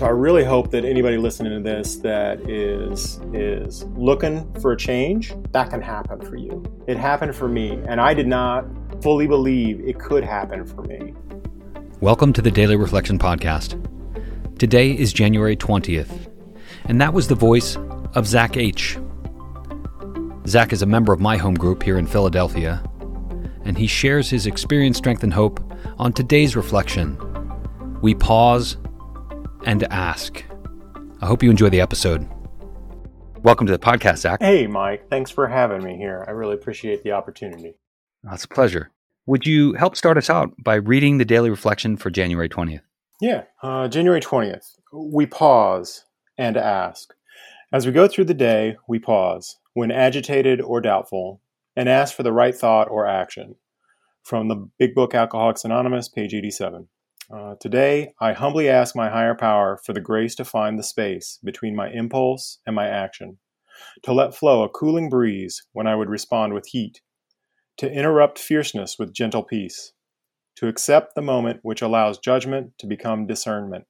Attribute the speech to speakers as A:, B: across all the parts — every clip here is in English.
A: So I really hope that anybody listening to this that is is looking for a change, that can happen for you. It happened for me, and I did not fully believe it could happen for me.
B: Welcome to the Daily Reflection Podcast. Today is January 20th, and that was the voice of Zach H. Zach is a member of my home group here in Philadelphia, and he shares his experience, strength, and hope on today's reflection. We pause and ask. I hope you enjoy the episode. Welcome to the podcast, Zach.
A: Hey, Mike. Thanks for having me here. I really appreciate the opportunity.
B: That's a pleasure. Would you help start us out by reading the daily reflection for January 20th?
A: Yeah, uh, January 20th. We pause and ask. As we go through the day, we pause, when agitated or doubtful, and ask for the right thought or action. From the Big Book Alcoholics Anonymous, page 87. Uh, today, I humbly ask my higher power for the grace to find the space between my impulse and my action, to let flow a cooling breeze when I would respond with heat, to interrupt fierceness with gentle peace, to accept the moment which allows judgment to become discernment,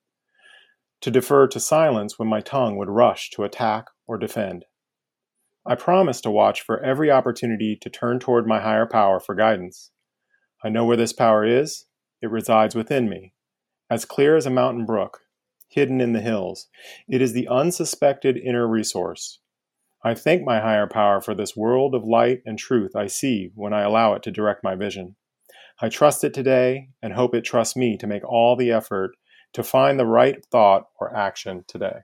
A: to defer to silence when my tongue would rush to attack or defend. I promise to watch for every opportunity to turn toward my higher power for guidance. I know where this power is it resides within me, as clear as a mountain brook, hidden in the hills. It is the unsuspected inner resource. I thank my higher power for this world of light and truth I see when I allow it to direct my vision. I trust it today and hope it trusts me to make all the effort to find the right thought or action today.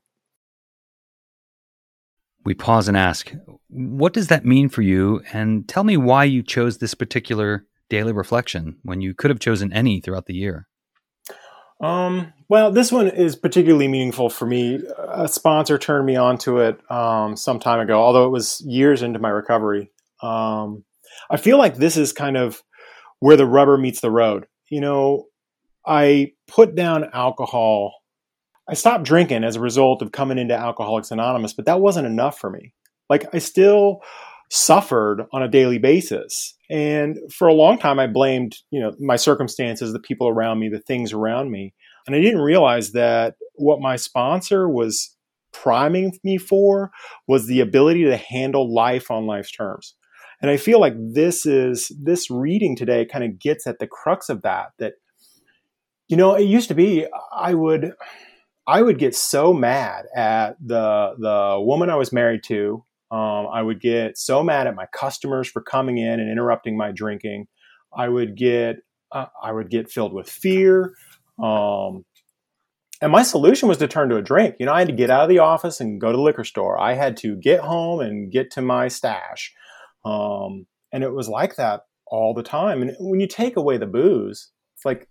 B: We pause and ask, what does that mean for you? And tell me why you chose this particular daily reflection when you could have chosen any throughout the year?
A: Um, well, this one is particularly meaningful for me. A sponsor turned me onto it um, some time ago, although it was years into my recovery. Um, I feel like this is kind of where the rubber meets the road. You know, I put down alcohol. I stopped drinking as a result of coming into Alcoholics Anonymous, but that wasn't enough for me. Like, I still suffered on a daily basis. And for a long time, I blamed, you know, my circumstances, the people around me, the things around me. And I didn't realize that what my sponsor was priming me for was the ability to handle life on life's terms. And I feel like this is this reading today kind of gets at the crux of that. That you know, it used to be I would I would get so mad at the the woman I was married to um, I would get so mad at my customers for coming in and interrupting my drinking. I would get uh, I would get filled with fear. Um, and my solution was to turn to a drink. You know, I had to get out of the office and go to the liquor store. I had to get home and get to my stash. Um, and it was like that all the time. And when you take away the booze, it's like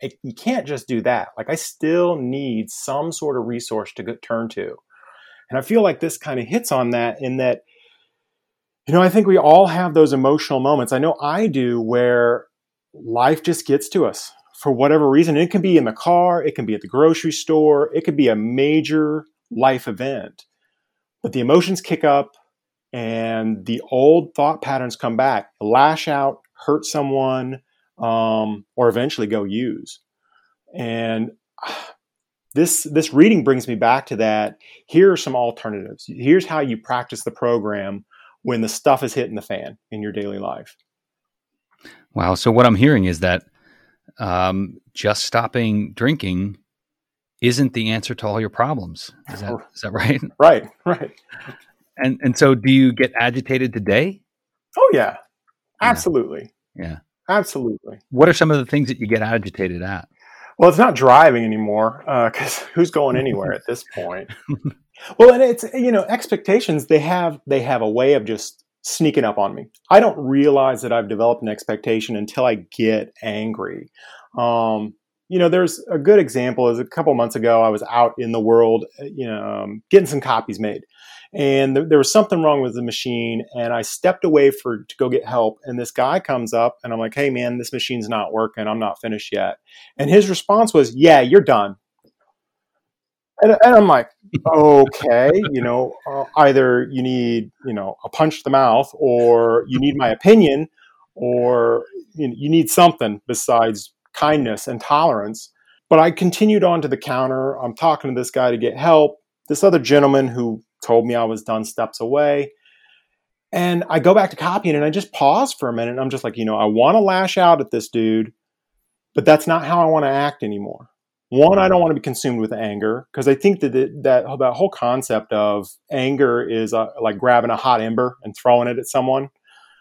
A: it, you can't just do that. Like I still need some sort of resource to turn to. And I feel like this kind of hits on that in that, you know, I think we all have those emotional moments. I know I do where life just gets to us for whatever reason. It can be in the car, it can be at the grocery store, it could be a major life event. But the emotions kick up and the old thought patterns come back, lash out, hurt someone, um, or eventually go use. And this this reading brings me back to that here are some alternatives. Here's how you practice the program when the stuff is hitting the fan in your daily life.
B: Wow so what i'm hearing is that um, just stopping drinking isn't the answer to all your problems. Is that is that right?
A: Right right.
B: And and so do you get agitated today?
A: Oh yeah. Absolutely.
B: Yeah, yeah.
A: absolutely.
B: What are some of the things that you get agitated at
A: well, it's not driving anymore because uh, who's going anywhere at this point? well, and it's you know expectations. They have they have a way of just sneaking up on me. I don't realize that I've developed an expectation until I get angry. Um, you know, there's a good example. Is a couple months ago, I was out in the world, uh, you know, um, getting some copies made, and th- there was something wrong with the machine and i stepped away for to go get help and this guy comes up and i'm like hey man this machine's not working. I'm not finished yet. And his response was yeah you're done. And, and i'm like okay you know uh, either you need you know a punch to the mouth or you need my opinion or you, know, you need something besides kindness and tolerance but I continued on to the counter. I'm talking to this guy to get help. This other gentleman who told me I was done steps away. And I go back to copying and I just pause for a minute. I'm just like, you know, I want to lash out at this dude, but that's not how I want to act anymore. One, I don't want to be consumed with anger because I think that it, that that whole concept of anger is uh, like grabbing a hot ember and throwing it at someone.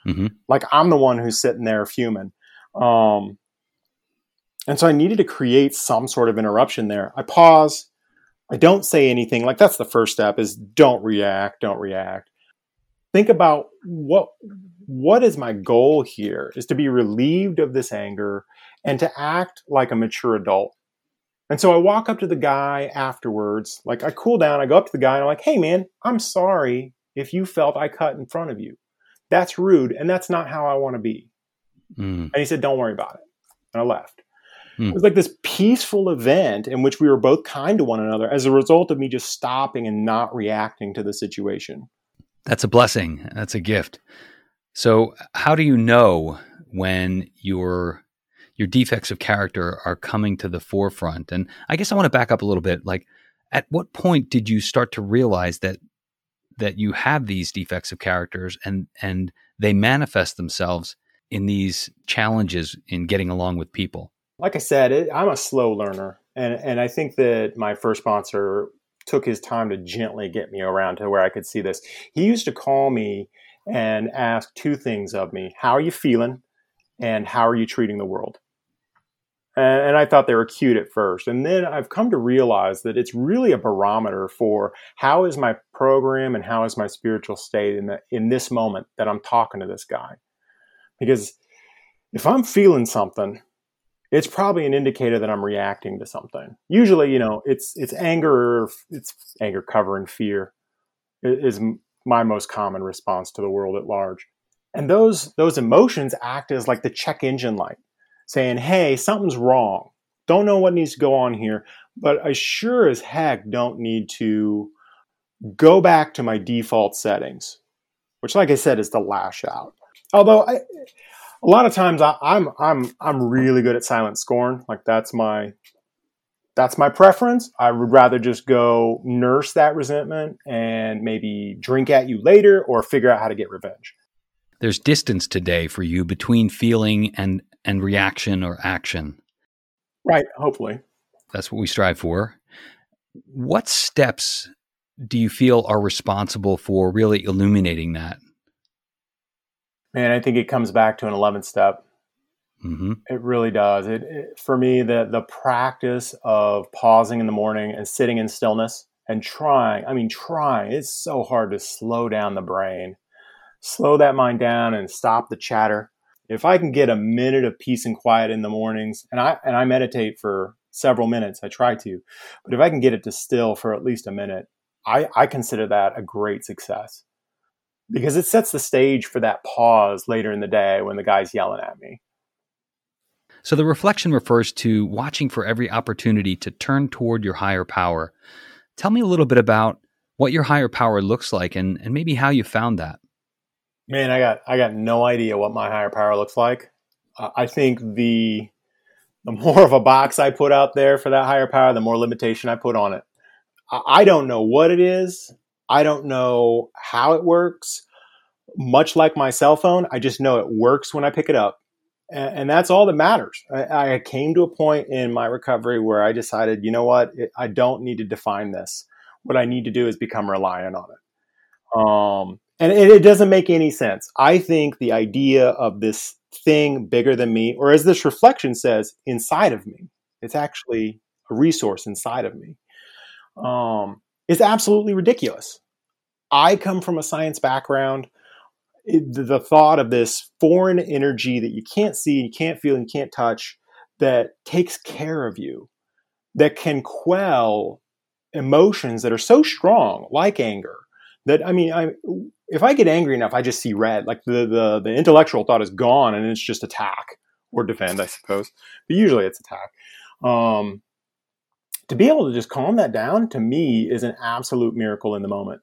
A: Mm-hmm. Like I'm the one who's sitting there fuming. Um, and so I needed to create some sort of interruption there. I pause. I don't say anything. Like that's the first step is don't react, don't react. Think about what what is my goal here is to be relieved of this anger and to act like a mature adult. And so I walk up to the guy afterwards, like I cool down, I go up to the guy and I'm like, "Hey man, I'm sorry if you felt I cut in front of you. That's rude and that's not how I want to be." Mm. And he said, "Don't worry about it." And I left. Hmm. It was like this peaceful event in which we were both kind to one another as a result of me just stopping and not reacting to the situation.
B: That's a blessing. That's a gift. So, how do you know when your your defects of character are coming to the forefront? And I guess I want to back up a little bit. Like, at what point did you start to realize that that you have these defects of characters and and they manifest themselves in these challenges in getting along with people?
A: Like I said, it, I'm a slow learner, and and I think that my first sponsor took his time to gently get me around to where I could see this. He used to call me and ask two things of me: How are you feeling, and how are you treating the world? And, I thought they were cute at first, and then I've come to realize that it's really a barometer for how is my program and how is my spiritual state in the in this moment that I'm talking to this guy, because if I'm feeling something it's probably an indicator that I'm reacting to something. Usually, you know, it's it's anger, it's anger covering fear is my most common response to the world at large. And those those emotions act as like the check engine light, saying, "Hey, something's wrong. Don't know what needs to go on here, but I sure as heck don't need to go back to my default settings." Which like I said is the lash out. Although I a lot of times I, I'm I'm I'm really good at silent scorn. Like that's my that's my preference. I would rather just go nurse that resentment and maybe drink at you later or figure out how to get revenge.
B: There's distance today for you between feeling and and reaction or action.
A: Right, hopefully.
B: That's what we strive for. What steps do you feel are responsible for really illuminating that?
A: Man, I think it comes back to an 11th step. Mm-hmm. It really does. It, it, for me the the practice of pausing in the morning and sitting in stillness and trying. I mean, trying. It's so hard to slow down the brain, slow that mind down, and stop the chatter. If I can get a minute of peace and quiet in the mornings, and I and I meditate for several minutes, I try to, but if I can get it to still for at least a minute, I, I consider that a great success because it sets the stage for that pause later in the day when the guy's yelling at me.
B: So the reflection refers to watching for every opportunity to turn toward your higher power. Tell me a little bit about what your higher power looks like and, and maybe how you found that.
A: Man, I got I got no idea what my higher power looks like. Uh, I think the the more of a box I put out there for that higher power, the more limitation I put on it. I, I don't know what it is. I don't know how it works. Much like my cell phone, I just know it works when I pick it up. And, and that's all that matters. I, I, came to a point in my recovery where I decided, you know what? It, I don't need to define this. What I need to do is become reliant on it. Um, and it, it doesn't make any sense. I think the idea of this thing bigger than me, or as this reflection says, inside of me, it's actually a resource inside of me. Um, is absolutely ridiculous. I come from a science background. The thought of this foreign energy that you can't see, you can't feel, and you can't touch that takes care of you, that can quell emotions that are so strong, like anger. That I mean, I if I get angry enough, I just see red. Like the the the intellectual thought is gone, and it's just attack or defend, I suppose. But usually it's attack. Um, to be able to just calm that down to me is an absolute miracle in the moment.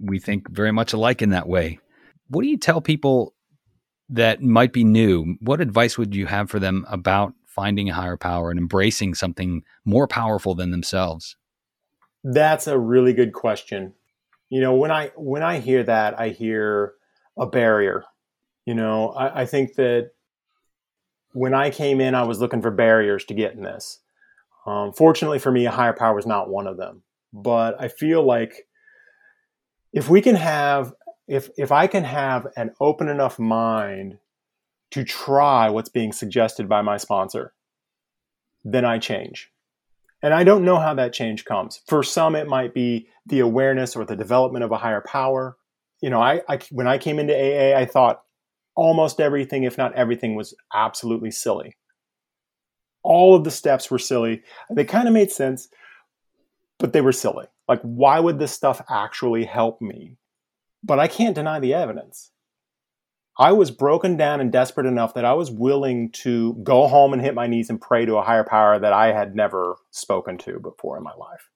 B: We think very much alike in that way. What do you tell people that might be new? What advice would you have for them about finding a higher power and embracing something more powerful than themselves?
A: That's a really good question. You know, when I when I hear that, I hear a barrier. You know, I, I think that when I came in, I was looking for barriers to get in this. Um, fortunately for me, a higher power was not one of them. But I feel like if we can have, if if I can have an open enough mind to try what's being suggested by my sponsor, then I change. And I don't know how that change comes. For some, it might be the awareness or the development of a higher power. You know, I, I when I came into AA, I thought almost everything, if not everything, was absolutely silly. All of the steps were silly. They kind of made sense, but they were silly. Like, why would this stuff actually help me? But I can't deny the evidence. I was broken down and desperate enough that I was willing to go home and hit my knees and pray to a higher power that I had never spoken to before in my life.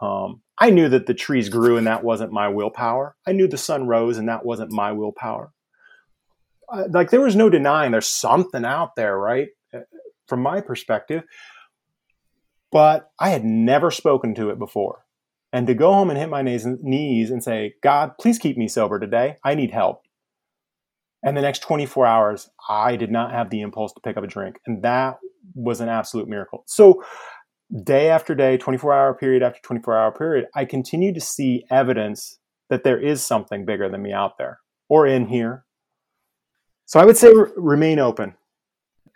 A: Um, I knew that the trees grew and that wasn't my willpower. I knew the sun rose and that wasn't my willpower. Uh, like there was no denying there's something out there, right? From my perspective. But I had never spoken to it before. And to go home and hit my knees and say, God, please keep me sober today. I need help and the next 24 hours, I did not have the impulse to pick up a drink. And that was an absolute miracle. So, day after day, 24 hour period after 24 hour period, I continue to see evidence that there is something bigger than me out there or in here. So, I would say re- remain open.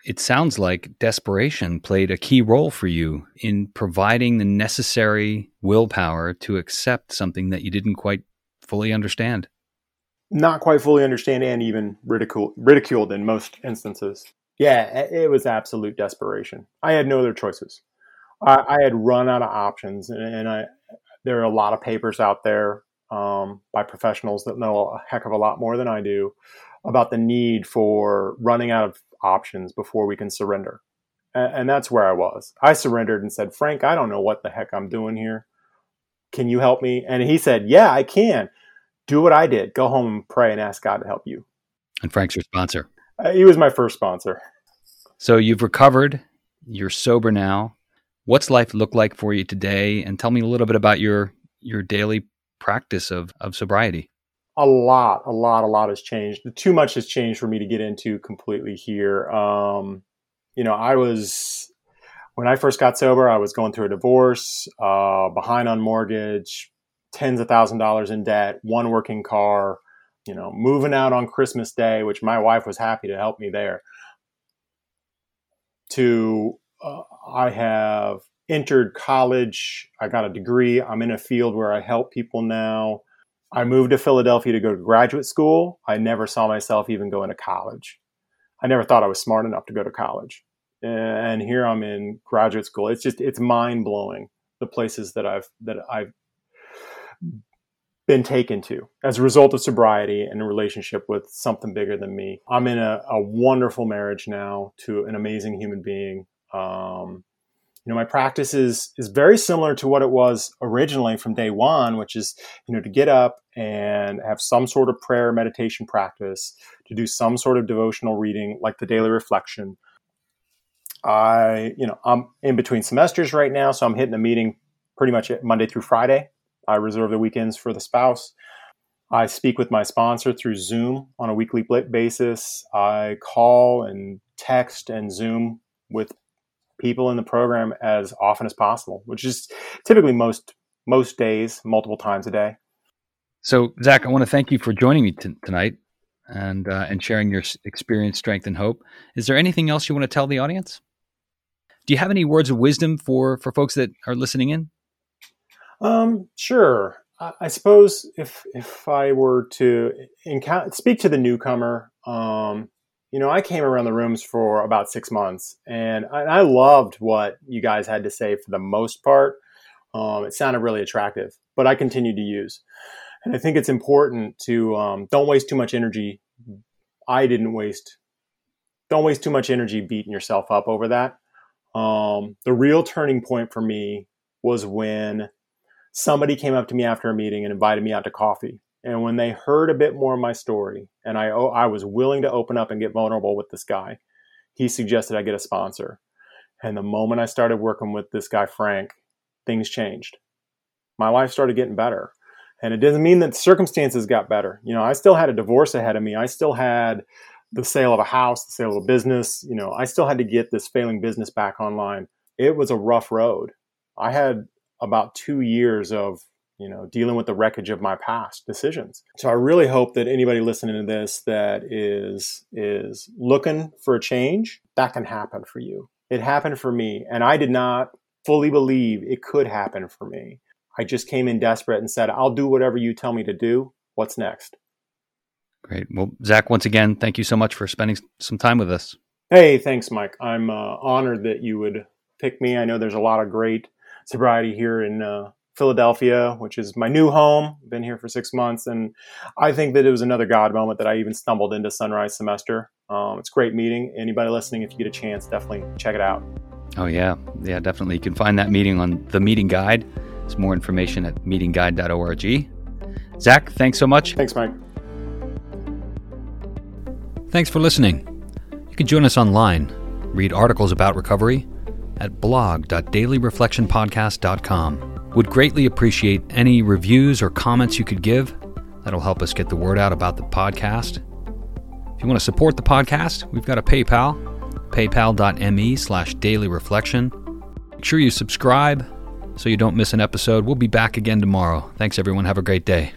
B: It sounds like desperation played a key role for you in providing the necessary willpower to accept something that you didn't quite fully understand
A: not quite fully understand and even ridicule, ridiculed in most instances. Yeah, it was absolute desperation. I had no other choices. I, I had run out of options, and, and, I there are a lot of papers out there um, by professionals that know a heck of a lot more than I do about the need for running out of options before we can surrender. And, and that's where I was. I surrendered and said, Frank, I don't know what the heck I'm doing here. Can you help me? And he said, Yeah, I can do what I did. Go home and pray and ask God to help you.
B: And Frank's your sponsor.
A: Uh, he was my first sponsor.
B: So you've recovered. You're sober now. What's life look like for you today? And tell me a little bit about your your daily practice of of sobriety.
A: A lot, a lot, a lot has changed. Too much has changed for me to get into completely here. Um, you know, I was when I first got sober, I was going through a divorce, uh, behind on mortgage, tens of thousand dollars in debt, one working car, you know, moving out on Christmas Day, which my wife was happy to help me there. To uh, I have entered college, I got a degree, I'm in a field where I help people now. I moved to Philadelphia to go to graduate school. I never saw myself even going to college. I never thought I was smart enough to go to college. And here I'm in graduate school. It's just it's mind blowing the places that I've that I've been taken to as a result of sobriety and a relationship with something bigger than me. I'm in a, a wonderful marriage now to an amazing human being. Um, you know, my practice is is very similar to what it was originally from day one, which is you know to get up and have some sort of prayer meditation practice, to do some sort of devotional reading, like the daily reflection. I, you know, I'm in between semesters right now, so I'm hitting a meeting pretty much Monday through Friday I reserve the weekends for the spouse. I speak with my sponsor through Zoom on a weekly basis. I call and text and Zoom with people in the program as often as possible, which is typically most most days, multiple times a day.
B: So, Zach, I want to thank you for joining me t- tonight and uh, and sharing your experience, strength, and hope. Is there anything else you want to tell the audience? Do you have any words of wisdom for for folks that are listening in?
A: Um, sure. I suppose if if I were to encounter, speak to the newcomer, um, you know, I came around the rooms for about six months, and I, I loved what you guys had to say for the most part. Um, it sounded really attractive, but I continued to use, and I think it's important to um, don't waste too much energy. I didn't waste. Don't waste too much energy beating yourself up over that. Um, the real turning point for me was when somebody came up to me after a meeting and invited me out to coffee. And when they heard a bit more of my story, and I, oh, I was willing to open up and get vulnerable with this guy, he suggested I get a sponsor. And the moment I started working with this guy, Frank, things changed. My life started getting better. And it doesn't mean that circumstances got better. You know, I still had a divorce ahead of me. I still had the sale of a house, the sale of a business. You know, I still had to get this failing business back online. It was a rough road. I had about two years of you know dealing with the wreckage of my past decisions. So i really hope that anybody listening to this that is is looking for a change that can happen for you. It happened for me and i did not fully believe it could happen for me. I just came in desperate and said i'll do whatever you tell me to do. What's next?
B: Great. Well zach once again thank you so much for spending some time with us.
A: Hey thanks mike. I'm uh, honored that you would pick me. I know there's a lot of great sobriety here in uh, Philadelphia, which is my new home. Been here for six months, and I think that it was another God moment that I even stumbled into Sunrise Semester. Um, it's great meeting. Anybody listening, if you get a chance, definitely check it out.
B: Oh yeah, yeah, definitely. You can find that meeting on the meeting guide. There's more information at meetingguide.org. Zach, thanks so much.
A: Thanks, Mike.
B: Thanks for listening. You can join us online, read articles about recovery at blog.dailyreflectionpodcast.com. Would greatly appreciate any reviews or comments you could give. That'll help us get the word out about the podcast. If you want to support the podcast, we've got a PayPal, paypal.me slash dailyreflection. Make sure you subscribe so you don't miss an episode. We'll be back again tomorrow. Thanks, everyone. Have a great day.